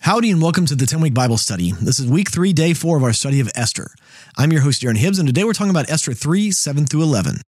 Howdy and welcome to the 10 week Bible study. This is week three, day four of our study of Esther. I'm your host, Darren Hibbs, and today we're talking about Esther 3 7 through 11.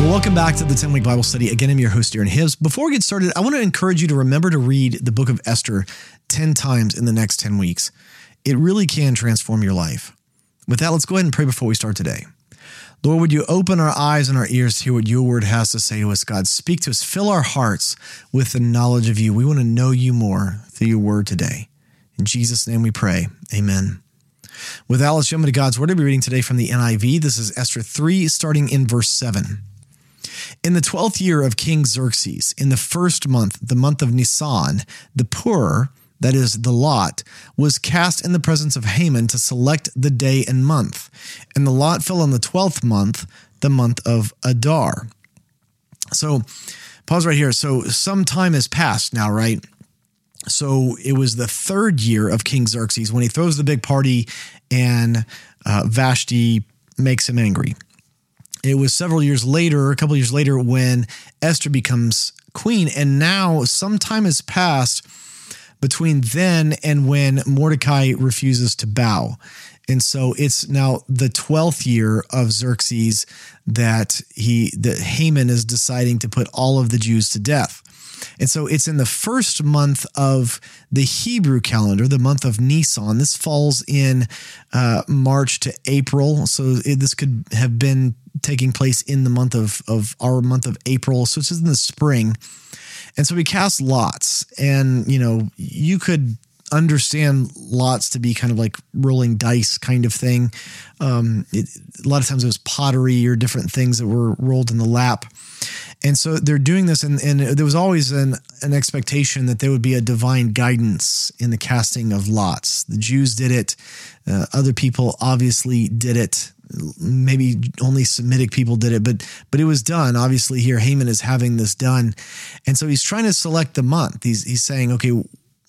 Well, welcome back to the 10 week Bible study. Again, I'm your host, Darren Hibbs. Before we get started, I want to encourage you to remember to read the book of Esther 10 times in the next 10 weeks. It really can transform your life. With that, let's go ahead and pray before we start today. Lord, would you open our eyes and our ears to hear what your word has to say to us, God? Speak to us, fill our hearts with the knowledge of you. We want to know you more through your word today. In Jesus' name we pray. Amen. With Alice, jump into God's word. I'll be reading today from the NIV. This is Esther 3, starting in verse 7. In the twelfth year of King Xerxes, in the first month, the month of Nisan, the Pur, that is, the lot, was cast in the presence of Haman to select the day and month. And the lot fell on the 12th month, the month of Adar. So, pause right here. So, some time has passed now, right? So, it was the third year of King Xerxes when he throws the big party and uh, Vashti makes him angry. It was several years later, a couple years later, when Esther becomes queen. And now some time has passed between then and when Mordecai refuses to bow. And so it's now the 12th year of Xerxes that he that Haman is deciding to put all of the Jews to death. And so it's in the first month of the Hebrew calendar, the month of Nisan. This falls in uh, March to April. So it, this could have been taking place in the month of, of our month of April. So it's in the spring. And so we cast lots, and you know, you could understand lots to be kind of like rolling dice kind of thing. Um, it, a lot of times it was pottery or different things that were rolled in the lap. And so they're doing this, and, and there was always an, an expectation that there would be a divine guidance in the casting of lots. The Jews did it, uh, other people obviously did it maybe only Semitic people did it, but but it was done. Obviously, here Haman is having this done, and so he's trying to select the month. He's he's saying, okay,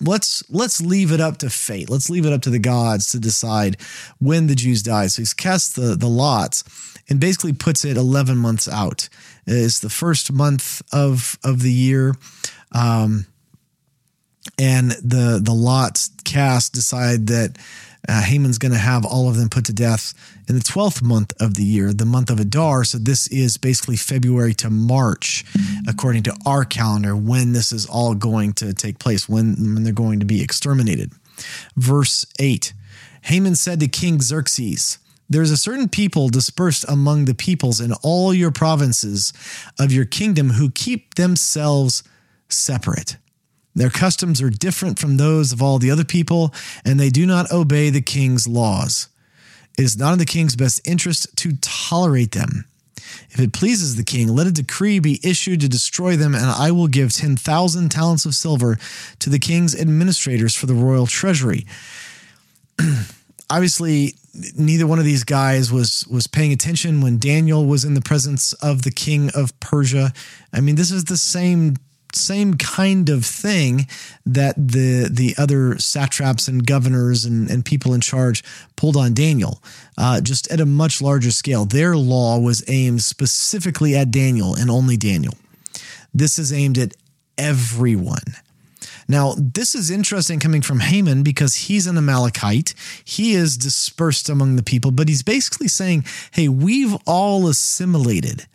let's let's leave it up to fate. Let's leave it up to the gods to decide when the Jews die. So he's cast the the lots and basically puts it eleven months out. It's the first month of of the year. Um, and the the lots cast decide that uh, Haman's going to have all of them put to death in the 12th month of the year, the month of Adar. So this is basically February to March, according to our calendar, when this is all going to take place, when, when they're going to be exterminated. Verse 8 Haman said to King Xerxes, there is a certain people dispersed among the peoples in all your provinces of your kingdom who keep themselves separate. Their customs are different from those of all the other people, and they do not obey the king's laws. It is not in the king's best interest to tolerate them. If it pleases the king, let a decree be issued to destroy them, and I will give 10,000 talents of silver to the king's administrators for the royal treasury. Obviously, neither one of these guys was was paying attention when Daniel was in the presence of the king of Persia. I mean, this is the same same kind of thing that the the other satraps and governors and, and people in charge pulled on Daniel, uh, just at a much larger scale. Their law was aimed specifically at Daniel and only Daniel. This is aimed at everyone. Now, this is interesting coming from Haman because he's an Amalekite. He is dispersed among the people, but he's basically saying, hey, we've all assimilated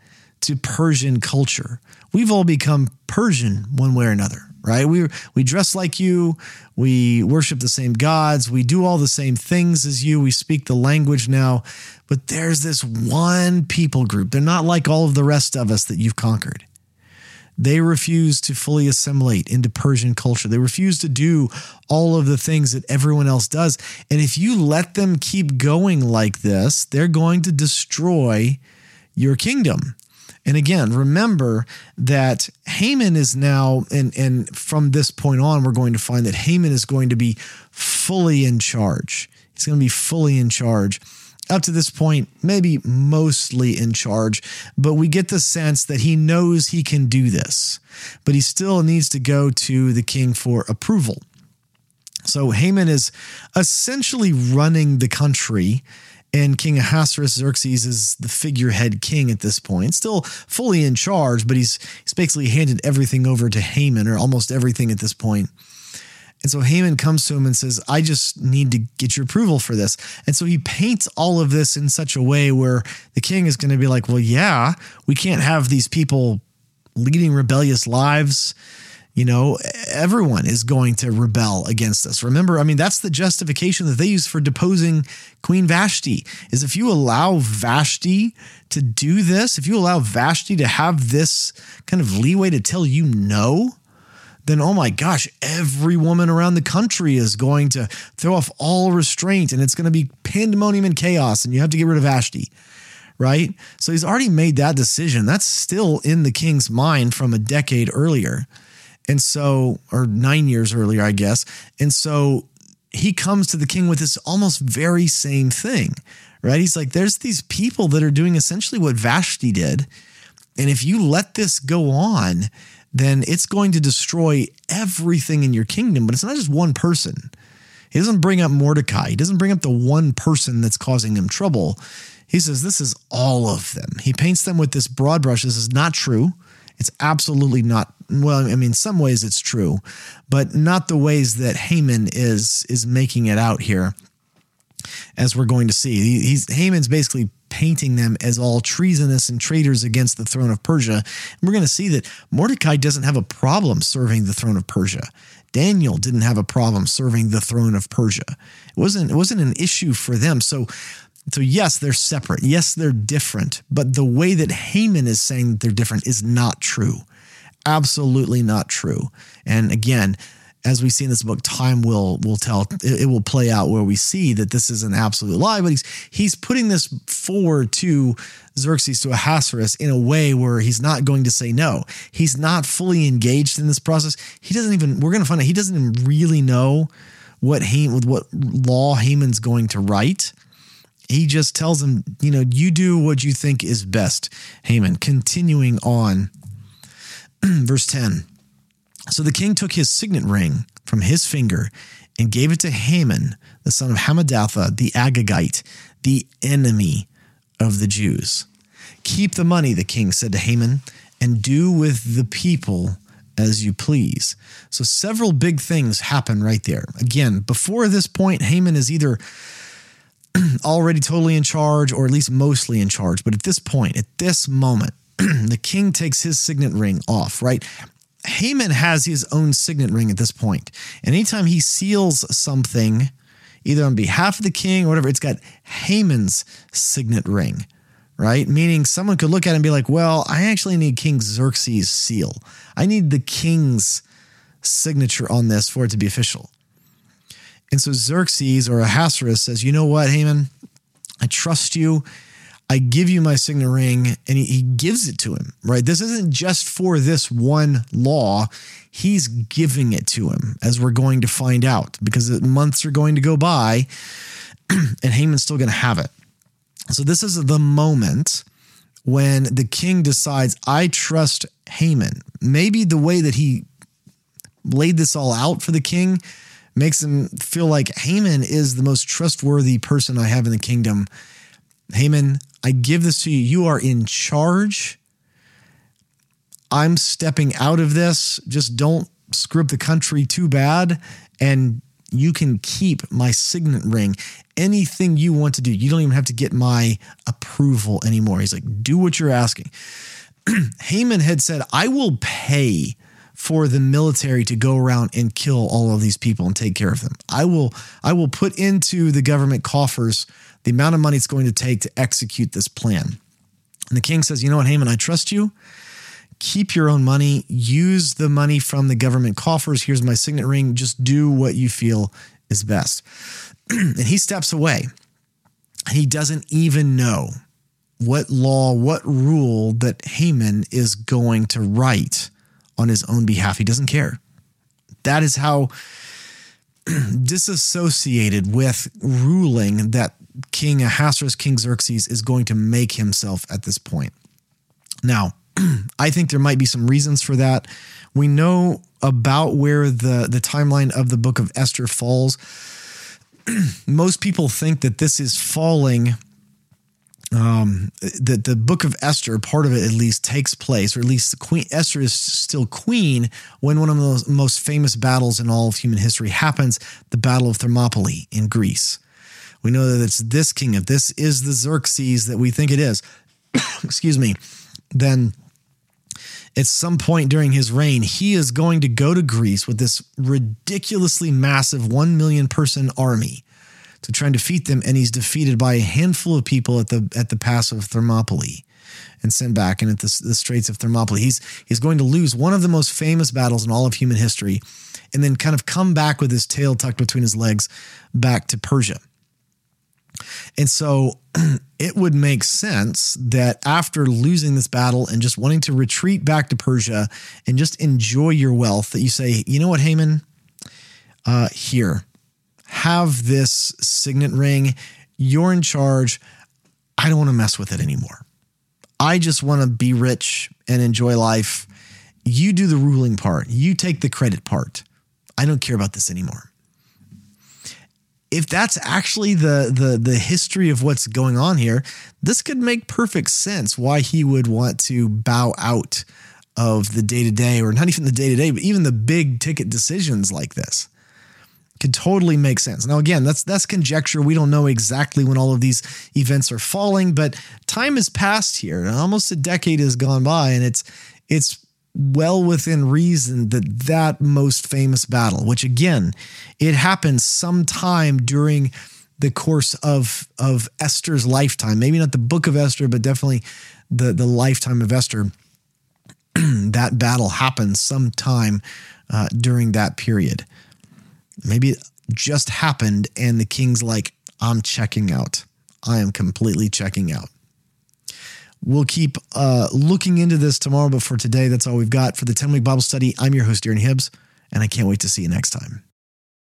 to Persian culture. We've all become Persian one way or another, right? We we dress like you, we worship the same gods, we do all the same things as you, we speak the language now, but there's this one people group. They're not like all of the rest of us that you've conquered. They refuse to fully assimilate into Persian culture. They refuse to do all of the things that everyone else does. And if you let them keep going like this, they're going to destroy your kingdom. And again, remember that Haman is now, and, and from this point on, we're going to find that Haman is going to be fully in charge. He's going to be fully in charge. Up to this point, maybe mostly in charge, but we get the sense that he knows he can do this, but he still needs to go to the king for approval. So Haman is essentially running the country And King Ahasuerus Xerxes is the figurehead king at this point, still fully in charge, but he's, he's basically handed everything over to Haman, or almost everything at this point. And so Haman comes to him and says, I just need to get your approval for this. And so he paints all of this in such a way where the king is going to be like, well, yeah, we can't have these people leading rebellious lives. You know, everyone is going to rebel against us. Remember, I mean, that's the justification that they use for deposing Queen Vashti is if you allow Vashti to do this, if you allow Vashti to have this kind of leeway to tell you no, then oh my gosh, every woman around the country is going to throw off all restraint and it's going to be pandemonium and chaos and you have to get rid of Vashti. Right? So he's already made that decision. That's still in the king's mind from a decade earlier. And so, or nine years earlier, I guess. And so he comes to the king with this almost very same thing, right? He's like, there's these people that are doing essentially what Vashti did. And if you let this go on, then it's going to destroy everything in your kingdom. But it's not just one person. He doesn't bring up Mordecai. He doesn't bring up the one person that's causing him trouble. He says, This is all of them. He paints them with this broad brush. This is not true. It's absolutely not. Well, I mean, some ways it's true, but not the ways that Haman is is making it out here, as we're going to see. He's Haman's basically painting them as all treasonous and traitors against the throne of Persia. And we're going to see that Mordecai doesn't have a problem serving the throne of Persia. Daniel didn't have a problem serving the throne of Persia. It wasn't it wasn't an issue for them. So so yes, they're separate. Yes, they're different, but the way that Haman is saying that they're different is not true. Absolutely not true. And again, as we see in this book, time will will tell. It, it, will play out where we see that this is an absolute lie. But he's he's putting this forward to Xerxes to Ahasuerus in a way where he's not going to say no. He's not fully engaged in this process. He doesn't even. We're going to find out he doesn't really know what Haman, what law Haman's going to write. He just tells him, you know, you do what you think is best, Haman. Continuing on, verse ten. So the king took his signet ring from his finger and gave it to Haman, the son of Hammedatha, the Agagite, the enemy of the Jews. Keep the money, the king said to Haman, and do with the people as you please. So several big things happen right there. Again, before this point, Haman is either already totally in charge or at least mostly in charge. But at this point, at this moment, the king takes his signet ring off, right? Haman has his own signet ring at this point. And anytime he seals something, either on behalf of the king or whatever, it's got Haman's signet ring, right? Meaning someone could look at it and be like, well, I actually need King Xerxes' seal. I need the king's signature on this for it to be official. And so Xerxes or Ahasuerus says, you know what, Haman? I trust you. I give you my signet ring, and he, he gives it to him, right? This isn't just for this one law. He's giving it to him, as we're going to find out, because months are going to go by, and Haman's still going to have it. So, this is the moment when the king decides, I trust Haman. Maybe the way that he laid this all out for the king makes him feel like Haman is the most trustworthy person I have in the kingdom. Haman, I give this to you. You are in charge. I'm stepping out of this. Just don't screw up the country too bad. And you can keep my signet ring. Anything you want to do, you don't even have to get my approval anymore. He's like, do what you're asking. Haman had said, I will pay for the military to go around and kill all of these people and take care of them. I will I will put into the government coffers the amount of money it's going to take to execute this plan. And the king says, You know what, Haman, I trust you. Keep your own money, use the money from the government coffers. Here's my signet ring. Just do what you feel is best. and he steps away. He doesn't even know what law, what rule that Haman is going to write on his own behalf. He doesn't care. That is how disassociated with ruling that King Ahasuerus, King Xerxes, is going to make himself at this point. Now, I think there might be some reasons for that. We know about where the, the timeline of the book of Esther falls. most people think that this is falling um, that the book of Esther, part of it at least, takes place, or at least Queen Esther is still queen when one of the most famous battles in all of human history happens, the Battle of Thermopylae in Greece. We know that it's this king, if this is the Xerxes that we think it is, excuse me, then at some point during his reign, he is going to go to Greece with this ridiculously massive 1 million person army to try and defeat them, and he's defeated by a handful of people at the at the pass of Thermopylae and sent back and at the, the Straits of Thermopylae. He's he's going to lose one of the most famous battles in all of human history, and then kind of come back with his tail tucked between his legs back to Persia. And so it would make sense that after losing this battle and just wanting to retreat back to Persia and just enjoy your wealth, that you say, you know what, Haman, uh, here, have this signet ring. You're in charge. I don't want to mess with it anymore. I just want to be rich and enjoy life. You do the ruling part, you take the credit part. I don't care about this anymore. If that's actually the, the, the history of what's going on here, this could make perfect sense why he would want to bow out of the day to day, or not even the day to day, but even the big ticket decisions like this could totally make sense. Now, again, that's that's conjecture. We don't know exactly when all of these events are falling, but time has passed here. Almost a decade has gone by, and it's it's well within reason that that most famous battle, which again, it happened sometime during the course of of Esther's lifetime. Maybe not the book of Esther, but definitely the the lifetime of Esther. that battle happened sometime uh, during that period. Maybe it just happened and the king's like, I'm checking out. I am completely checking out. We'll keep uh, looking into this tomorrow, but for today, that's all we've got for the 10 week Bible study. I'm your host, Darren Hibbs, and I can't wait to see you next time.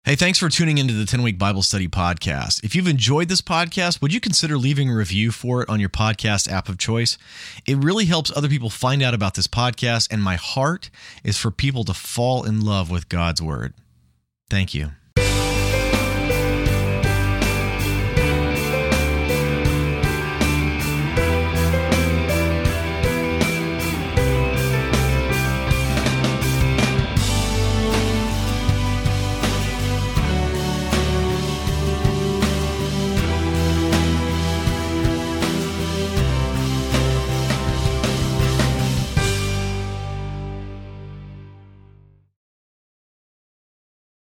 Hey, thanks for tuning into the 10 week Bible study podcast. If you've enjoyed this podcast, would you consider leaving a review for it on your podcast app of choice? It really helps other people find out about this podcast, and my heart is for people to fall in love with God's word. Thank you.